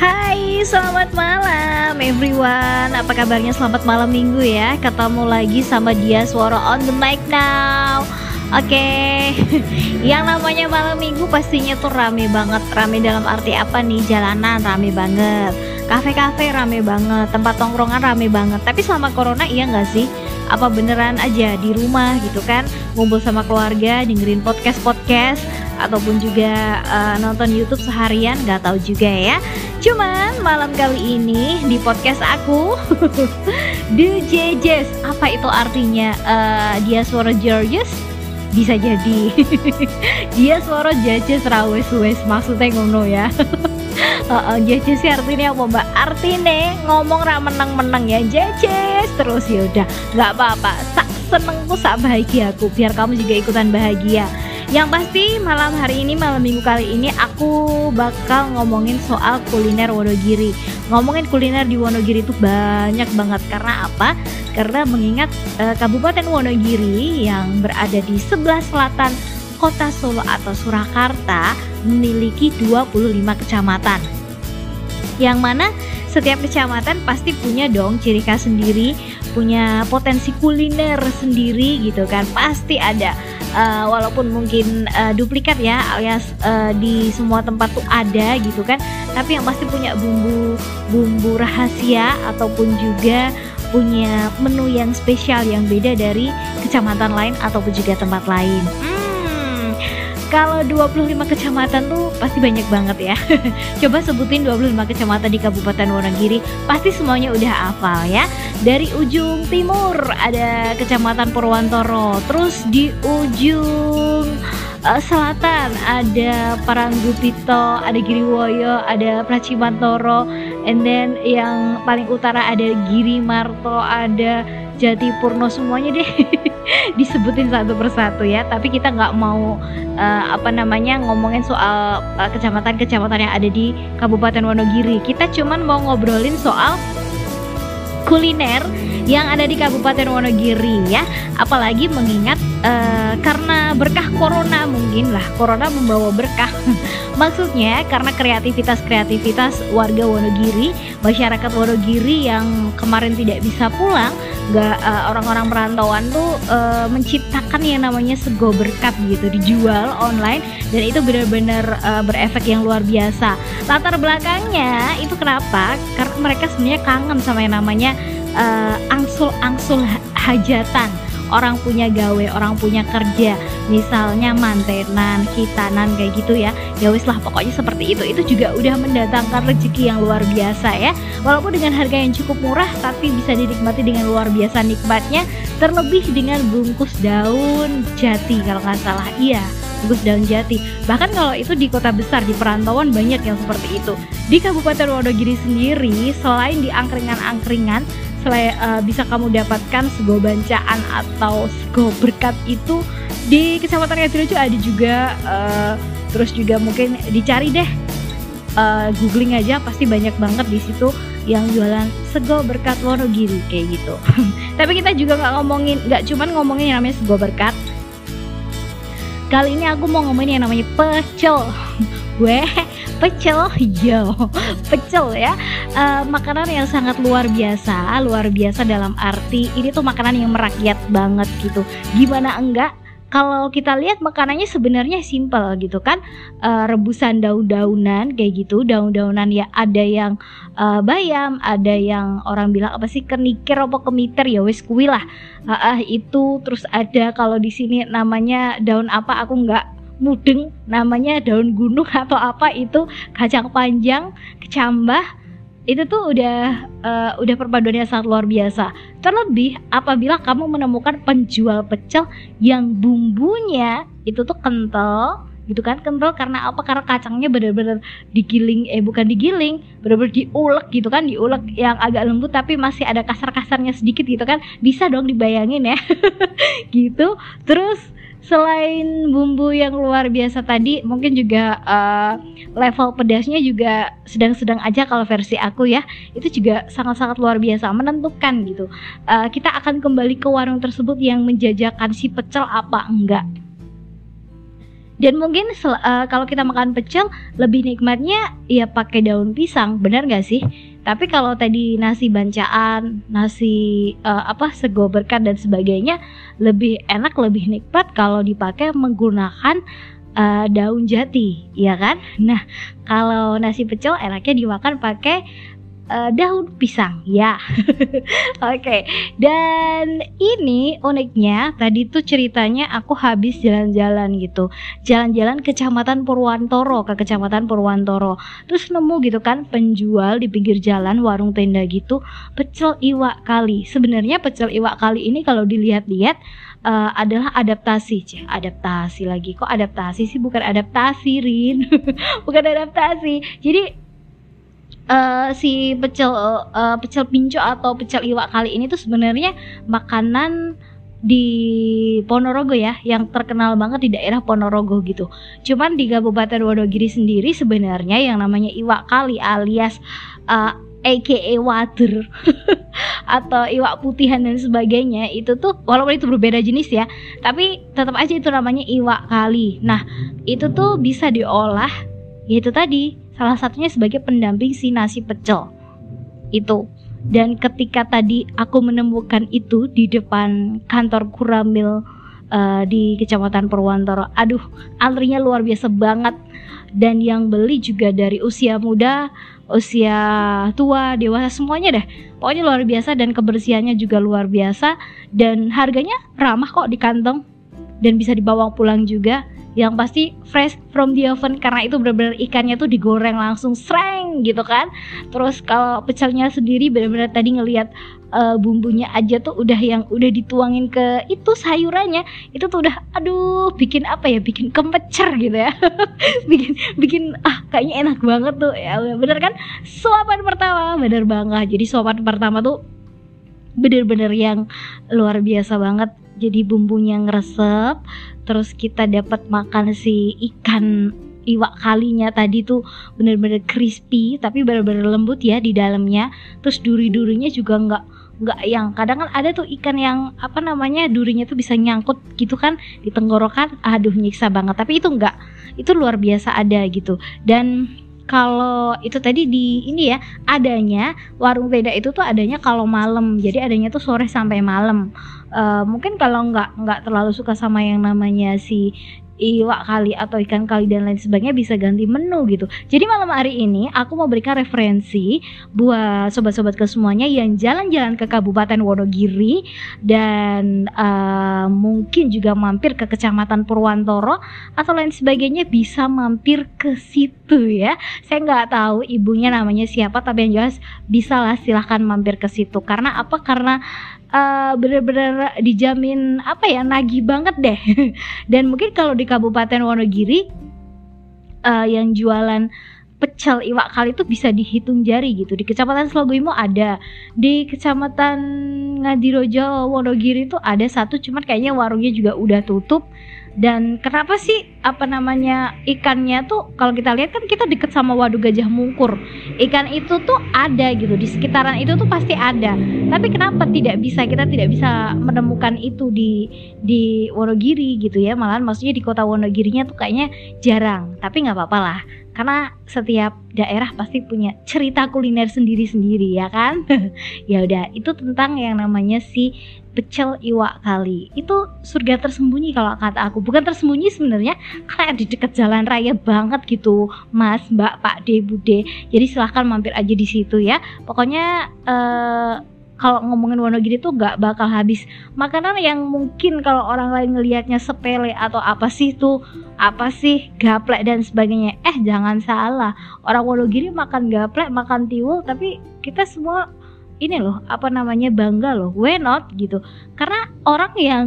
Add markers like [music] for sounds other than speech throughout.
Hai, selamat malam everyone. Apa kabarnya? Selamat malam minggu ya. Ketemu lagi sama dia suara on the mic now. Oke, okay. [laughs] yang namanya malam minggu pastinya tuh rame banget. Rame dalam arti apa nih? Jalanan rame banget. Kafe-kafe rame banget. Tempat tongkrongan rame banget. Tapi selama corona iya nggak sih? Apa beneran aja di rumah gitu kan? Ngumpul sama keluarga, dengerin podcast-podcast Ataupun juga uh, nonton Youtube seharian Gak tahu juga ya. Cuman malam kali ini di podcast aku [laughs] The Jejes Apa itu artinya? Uh, dia suara Georges? bisa jadi. [laughs] Dia suara jajes rawes wes maksudnya ngono ya. Uh, uh, jajes artinya apa mbak? Artinya ngomong ra menang ya. Jajes terus ya udah. Nggak apa apa sak senengku sak bahagia aku. Biar kamu juga ikutan bahagia yang pasti malam hari ini malam minggu kali ini aku bakal ngomongin soal kuliner Wonogiri. Ngomongin kuliner di Wonogiri itu banyak banget karena apa? Karena mengingat e, Kabupaten Wonogiri yang berada di sebelah selatan Kota Solo atau Surakarta memiliki 25 kecamatan. Yang mana setiap kecamatan pasti punya dong ciri khas sendiri, punya potensi kuliner sendiri gitu kan. Pasti ada uh, walaupun mungkin uh, duplikat ya alias uh, di semua tempat tuh ada gitu kan tapi yang pasti punya bumbu bumbu rahasia ataupun juga punya menu yang spesial yang beda dari kecamatan lain ataupun juga tempat lain. Hmm, kalau 25 kecamatan tuh pasti banyak banget ya. [laughs] Coba sebutin 25 kecamatan di Kabupaten Wonogiri, pasti semuanya udah hafal ya. Dari ujung timur ada Kecamatan Purwantoro, terus di ujung uh, selatan ada Paranggupito, ada Giriwoyo, ada Pracimantoro, and then yang paling utara ada Giri Marto, ada Jati Purno semuanya deh [laughs] disebutin satu persatu ya tapi kita nggak mau uh, apa namanya ngomongin soal uh, kecamatan-kecamatan yang ada di Kabupaten Wonogiri. Kita cuman mau ngobrolin soal kuliner yang ada di Kabupaten Wonogiri ya. Apalagi mengingat uh, karena berkah corona mungkin lah corona membawa berkah. [laughs] Maksudnya karena kreativitas-kreativitas warga Wonogiri masyarakat Wonogiri yang kemarin tidak bisa pulang nggak uh, orang-orang perantauan tuh uh, menciptakan yang namanya sego berkat gitu dijual online dan itu benar-benar uh, berefek yang luar biasa. Latar belakangnya itu kenapa? Karena mereka sebenarnya kangen sama yang namanya angsul-angsul uh, hajatan orang punya gawe, orang punya kerja, misalnya mantenan, hitanan kayak gitu ya. Ya wis lah pokoknya seperti itu. Itu juga udah mendatangkan rezeki yang luar biasa ya. Walaupun dengan harga yang cukup murah tapi bisa dinikmati dengan luar biasa nikmatnya terlebih dengan bungkus daun jati kalau nggak salah. Iya, bungkus daun jati. Bahkan kalau itu di kota besar di perantauan banyak yang seperti itu. Di Kabupaten Wonogiri sendiri selain di angkringan-angkringan selain uh, bisa kamu dapatkan sego bancaan atau sego berkat itu di Kecamatan Ngadirejo ada juga uh, terus juga mungkin dicari deh uh, googling aja pasti banyak banget di situ yang jualan sego berkat Wonogiri kayak gitu. [laughs] Tapi kita juga nggak ngomongin nggak cuman ngomongin yang namanya sego berkat. Kali ini aku mau ngomongin yang namanya pecel. [laughs] Gue pecel. [laughs] Yo pecel ya. Uh, makanan yang sangat luar biasa luar biasa dalam arti ini tuh makanan yang merakyat banget gitu. Gimana enggak? Kalau kita lihat makanannya sebenarnya simple gitu kan. Uh, rebusan daun-daunan kayak gitu. Daun-daunan ya ada yang uh, bayam ada yang orang bilang apa sih kenikir apa kemiter ya wes kuwi lah. Uh, uh, itu. Terus ada kalau di sini namanya daun apa aku nggak mudeng namanya daun gunung [laughs] atau apa itu kacang panjang kecambah itu tuh udah uh, udah perpaduannya sangat luar biasa. Terlebih apabila kamu menemukan penjual pecel yang bumbunya itu tuh kental gitu kan? Kental karena apa? Karena kacangnya benar-benar digiling eh bukan digiling benar-benar diulek gitu kan? Diulek yang agak lembut tapi masih ada kasar-kasarnya sedikit gitu kan? Bisa dong dibayangin ya. [laughs] Gitu. Terus selain bumbu yang luar biasa tadi mungkin juga uh, level pedasnya juga sedang-sedang aja kalau versi aku ya. Itu juga sangat-sangat luar biasa menentukan gitu. Uh, kita akan kembali ke warung tersebut yang menjajakan si pecel apa enggak. Dan mungkin uh, kalau kita makan pecel lebih nikmatnya ya pakai daun pisang benar nggak sih tapi kalau tadi nasi bancaan, nasi uh, apa sego berkat dan sebagainya lebih enak, lebih nikmat kalau dipakai menggunakan uh, daun jati, ya kan? Nah, kalau nasi pecel enaknya dimakan pakai uh, daun pisang ya. [laughs] Oke. Okay. Dan ini uniknya tadi tuh ceritanya aku habis jalan-jalan gitu. Jalan-jalan ke Kecamatan Purwantoro, ke Kecamatan Purwantoro. Terus nemu gitu kan penjual di pinggir jalan warung tenda gitu pecel iwak kali. Sebenarnya pecel iwak kali ini kalau dilihat-lihat uh, adalah adaptasi, Cih. adaptasi lagi. Kok adaptasi sih bukan adaptasi, Rin. [laughs] bukan adaptasi. Jadi uh, si pecel uh, pecel pinco atau pecel iwak kali ini tuh sebenarnya makanan di Ponorogo ya yang terkenal banget di daerah Ponorogo gitu. Cuman di Kabupaten Wonogiri sendiri sebenarnya yang namanya iwak kali alias uh, aka water [laughs] atau iwak putihan dan sebagainya itu tuh walaupun itu berbeda jenis ya tapi tetap aja itu namanya iwak kali nah itu tuh bisa diolah yaitu tadi salah satunya sebagai pendamping si nasi pecel. Itu. Dan ketika tadi aku menemukan itu di depan kantor Kuramil uh, di Kecamatan Purwantoro aduh antrinya luar biasa banget. Dan yang beli juga dari usia muda usia tua dewasa semuanya deh. Pokoknya luar biasa dan kebersihannya juga luar biasa. Dan harganya ramah kok di kantong dan bisa dibawa pulang juga yang pasti fresh from the oven karena itu benar-benar ikannya tuh digoreng langsung sreng gitu kan. Terus kalau pecelnya sendiri benar-benar tadi ngelihat uh, bumbunya aja tuh udah yang udah dituangin ke itu sayurannya itu tuh udah aduh bikin apa ya bikin kemecer gitu ya. [laughs] Bikin bikin ah kayaknya enak banget tuh. Ya bener kan? Suapan pertama bener banget. Jadi suapan pertama tuh bener-bener yang luar biasa banget jadi bumbunya ngeresep terus kita dapat makan si ikan iwak kalinya tadi tuh bener-bener crispy tapi bener-bener lembut ya di dalamnya. Terus duri-durinya juga nggak nggak yang kadang kan ada tuh ikan yang apa namanya durinya tuh bisa nyangkut gitu kan di tenggorokan aduh nyiksa banget. Tapi itu nggak itu luar biasa ada gitu. Dan kalau itu tadi di ini ya adanya warung tenda itu tuh adanya kalau malam. Jadi adanya tuh sore sampai malam uh, mungkin kalau nggak nggak terlalu suka sama yang namanya si iwak kali atau ikan kali dan lain sebagainya bisa ganti menu gitu. Jadi malam hari ini aku mau berikan referensi buat sobat-sobat ke semuanya yang jalan-jalan ke Kabupaten Wonogiri dan uh, mungkin juga mampir ke Kecamatan Purwantoro atau lain sebagainya bisa mampir ke situ ya. Saya nggak tahu ibunya namanya siapa tapi yang jelas bisa lah silahkan mampir ke situ. Karena apa? Karena uh, bener-bener dijamin apa ya nagih banget deh. [laughs] Dan mungkin kalau di Kabupaten Wonogiri uh, yang jualan pecel iwak kali itu bisa dihitung jari gitu. Di kecamatan Slogoimo ada. Di kecamatan Ngadirojo Wonogiri itu ada satu cuman kayaknya warungnya juga udah tutup dan kenapa sih apa namanya ikannya tuh kalau kita lihat kan kita deket sama waduk gajah mungkur. Ikan itu tuh ada gitu di sekitaran itu tuh pasti ada. Tapi kenapa tidak bisa kita tidak bisa menemukan itu di di Wonogiri gitu ya malahan maksudnya di kota Wonogirinya tuh kayaknya jarang. Tapi nggak apa-apa lah karena setiap daerah pasti punya cerita kuliner sendiri-sendiri ya kan? [laughs] Ya udah itu tentang yang namanya si pecel iwak kali. Itu surga tersembunyi kalau kata aku. Bukan tersembunyi sebenarnya kayak di dekat jalan raya banget gitu mas mbak pak de bude jadi silahkan mampir aja di situ ya. Pokoknya uh, kalau ngomongin Wonogiri tuh gak bakal habis. Makanan yang mungkin kalau orang lain ngelihatnya sepele atau apa sih tuh apa sih gaplek dan sebagainya eh jangan salah. Orang Wonogiri makan gaplek makan tiwul tapi kita semua ini loh apa namanya bangga loh. Why not? Gitu. Karena orang yang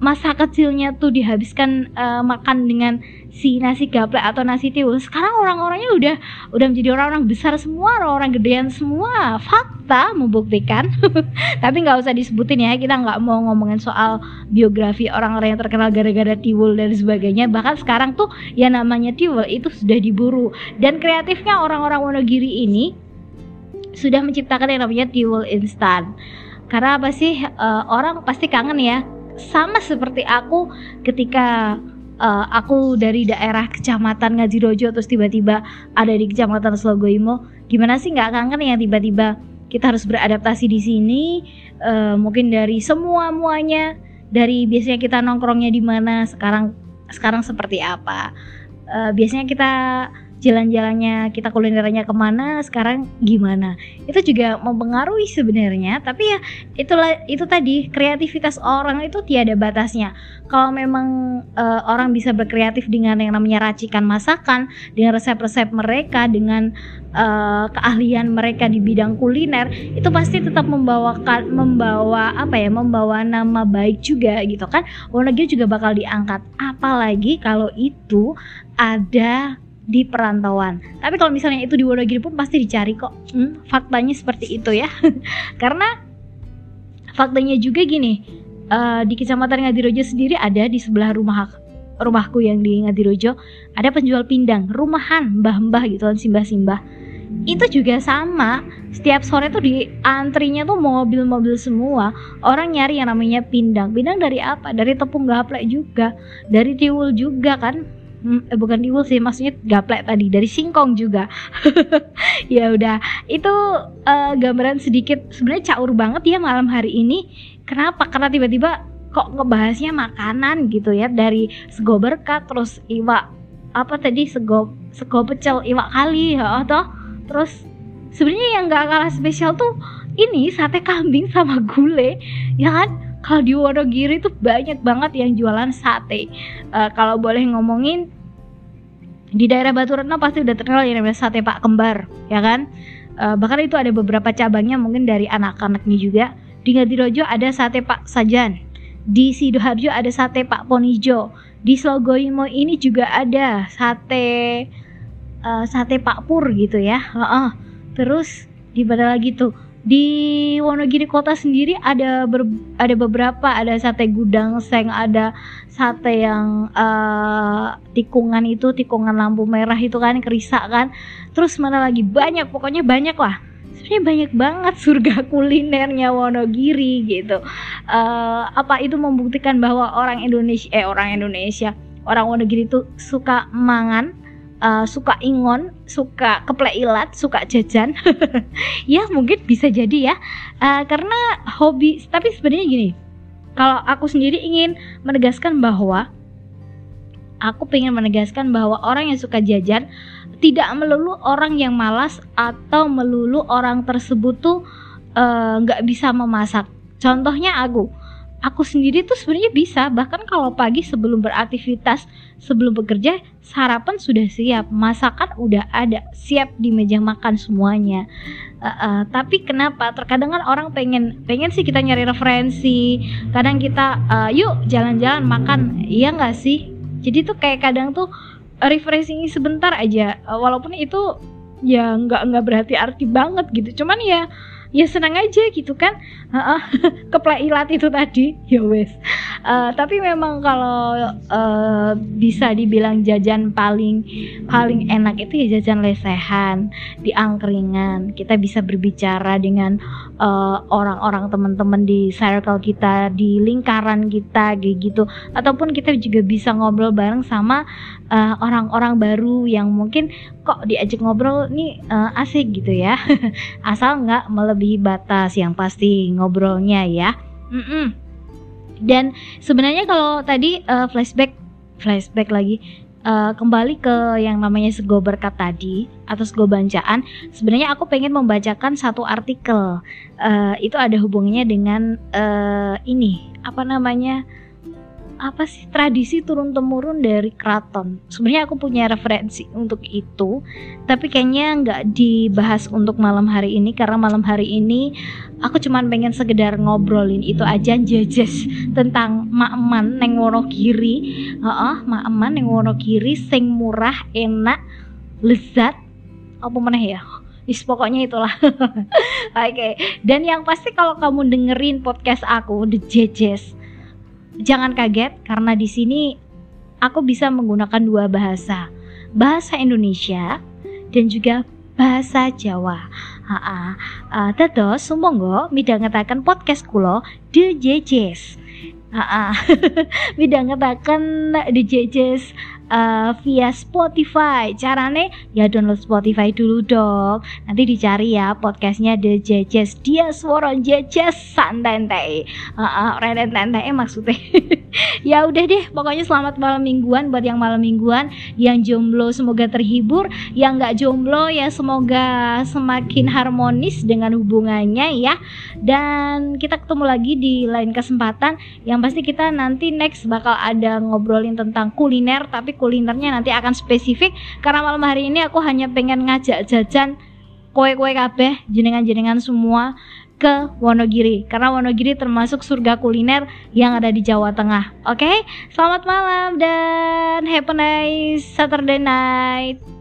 masa kecilnya tuh dihabiskan uh, makan dengan si nasi gaplek atau nasi tiwul. Sekarang orang-orangnya udah udah menjadi orang-orang besar semua orang-orang gedean semua. Fakta membuktikan [laughs] tapi nggak usah disebutin ya kita nggak mau ngomongin soal biografi orang-orang yang terkenal gara-gara tiwul dan sebagainya. Bahkan sekarang tuh yang namanya tiwul itu sudah diburu. Dan kreatifnya orang-orang Wonogiri ini sudah menciptakan yang namanya tiwul instan. Karena apa sih? Uh, orang pasti kangen ya sama seperti aku ketika uh, aku dari daerah kecamatan Ngadirojo terus tiba-tiba ada di kecamatan Slogoimo. Gimana sih nggak kangen ya tiba-tiba kita harus beradaptasi di sini uh, mungkin dari semua muanya dari biasanya kita nongkrongnya di mana sekarang sekarang seperti apa. Uh, biasanya kita jalan-jalannya kita kulinernya ke mana sekarang gimana. Itu juga mempengaruhi sebenarnya tapi ya itulah itu tadi kreativitas orang itu tiada batasnya. Kalau memang uh, orang bisa berkreatif dengan yang namanya racikan masakan dengan resep-resep mereka dengan uh, keahlian mereka di bidang kuliner itu pasti tetap membawa membawa apa ya membawa nama baik juga gitu kan. Wonogiri juga bakal diangkat. Apalagi kalau itu ada di perantauan. Tapi kalau misalnya itu di Wonogiri pun pasti dicari kok. Hmm, faktanya seperti itu ya. [laughs] Karena faktanya juga gini, uh, di Kecamatan Ngadirojo sendiri ada di sebelah rumah rumahku yang di Ngadirojo ada penjual pindang, rumahan mbah-mbah gitu kan simbah-simbah. Itu juga sama. Setiap sore tuh di antrinya tuh mobil-mobil semua. Orang nyari yang namanya pindang. Pindang dari apa? Dari tepung gaplek juga, dari tiwul juga kan hmm, eh, bukan tiwul sih maksudnya gaplek tadi dari singkong juga. [laughs] Ya udah itu uh, gambaran sedikit. Sebenarnya caur banget ya malam hari ini. Kenapa? Karena tiba-tiba kok ngebahasnya makanan gitu ya dari sego berkat terus iwak apa tadi sego sego pecel iwak kali ya toh. Terus sebenarnya yang nggak kalah spesial tuh ini sate kambing sama gulai ya kan kalau di Wonogiri itu banyak banget yang jualan sate. Uh, kalau boleh ngomongin di daerah Batu Retno pasti udah terkenal yang namanya sate Pak Kembar, ya kan? Uh, bahkan itu ada beberapa cabangnya mungkin dari anak-anaknya juga. Di Ngadirojo ada sate Pak Sajan. Di Sidoarjo ada sate Pak Ponijo. Di Slogoimo ini juga ada sate uh, sate Pak Pur gitu ya. Uh -uh. Terus di mana lagi tuh? Di Wonogiri kota sendiri ada ber, ada beberapa ada sate gudang seng ada sate yang uh, tikungan itu tikungan lampu merah itu kan kerisak kan. Terus mana lagi? Banyak pokoknya banyak lah. Sebenarnya banyak banget surga [laughs] kulinernya Wonogiri gitu. Uh, apa itu membuktikan bahwa orang Indonesia eh orang Indonesia orang Wonogiri itu suka mangan uh, suka ingon, suka keplek ilat, suka jajan, [laughs] ya mungkin bisa jadi ya, uh, karena hobi. Tapi sebenarnya gini, kalau aku sendiri ingin menegaskan bahwa aku pengen menegaskan bahwa orang yang suka jajan tidak melulu orang yang malas atau melulu orang tersebut tuh eh, nggak uh, bisa memasak. Contohnya aku, aku sendiri tuh sebenarnya bisa. Bahkan kalau pagi sebelum beraktivitas sebelum bekerja sarapan sudah siap. Masakan udah ada siap di meja makan semuanya. Uh, uh, tapi kenapa? Terkadang kan orang pengen pengen sih kita nyari referensi. Kadang kita uh, yuk jalan-jalan makan. Iya nggak sih? Jadi tuh kayak kadang tuh refreshing sebentar aja. Uh, walaupun itu ya nggak nggak berarti arti banget gitu. Cuman ya ya senang aja gitu kan. Uh, [laughs] ilat itu tadi. Ya wes. Uh, tapi memang kalau uh, bisa dibilang jajan paling paling enak itu ya jajan lesehan di angkringan. Kita bisa berbicara dengan orang-orang uh, teman-teman di circle kita di lingkaran kita kayak gitu. Ataupun kita juga bisa ngobrol bareng sama orang-orang uh, baru yang mungkin kok diajak ngobrol nih uh, asik gitu ya. [laughs] Asal nggak melebihi batas yang pasti ngobrolnya ya. Mm -mm. dan sebenarnya kalau tadi uh, flashback flashback lagi uh, kembali ke yang namanya sego berkat tadi atau sego bancaan sebenarnya aku pengen membacakan satu artikel. Uh, itu ada hubungannya dengan uh, ini apa namanya apa sih tradisi turun temurun dari keraton sebenarnya aku punya referensi untuk itu tapi kayaknya nggak dibahas untuk malam hari ini karena malam hari ini aku cuman pengen sekedar ngobrolin itu aja jajes tentang makman neng Wonogiri -uh, makman neng Wonogiri sing murah enak lezat apa mana ya Is, pokoknya itulah. [laughs] Oke. okay. Dan yang pasti kalau kamu dengerin podcast aku The Jejes, Jangan kaget karena di sini aku bisa menggunakan dua bahasa. Bahasa Indonesia dan juga bahasa Jawa. Uh, tetos sumonggo midhangetaken podcast kulo The JJs. [laughs] Ah, midhangetaken di JJ's uh, via Spotify. Carane ya download Spotify dulu dong. Nanti dicari ya podcastnya The Jejes Dia Suara Jejes Santente. Uh, uh, Tente maksudnya. [laughs] ya udah deh, pokoknya selamat malam mingguan buat yang malam mingguan. Yang jomblo semoga terhibur, yang nggak jomblo ya semoga semakin harmonis dengan hubungannya ya. Dan kita ketemu lagi di lain kesempatan. Yang pasti kita nanti next bakal ada ngobrolin tentang kuliner tapi kulinernya nanti akan spesifik karena malam hari ini aku hanya pengen ngajak jajan kue-kue kabeh jenengan-jenengan semua ke Wonogiri karena Wonogiri termasuk surga kuliner yang ada di Jawa Tengah. Oke, okay? selamat malam dan have a nice Saturday night.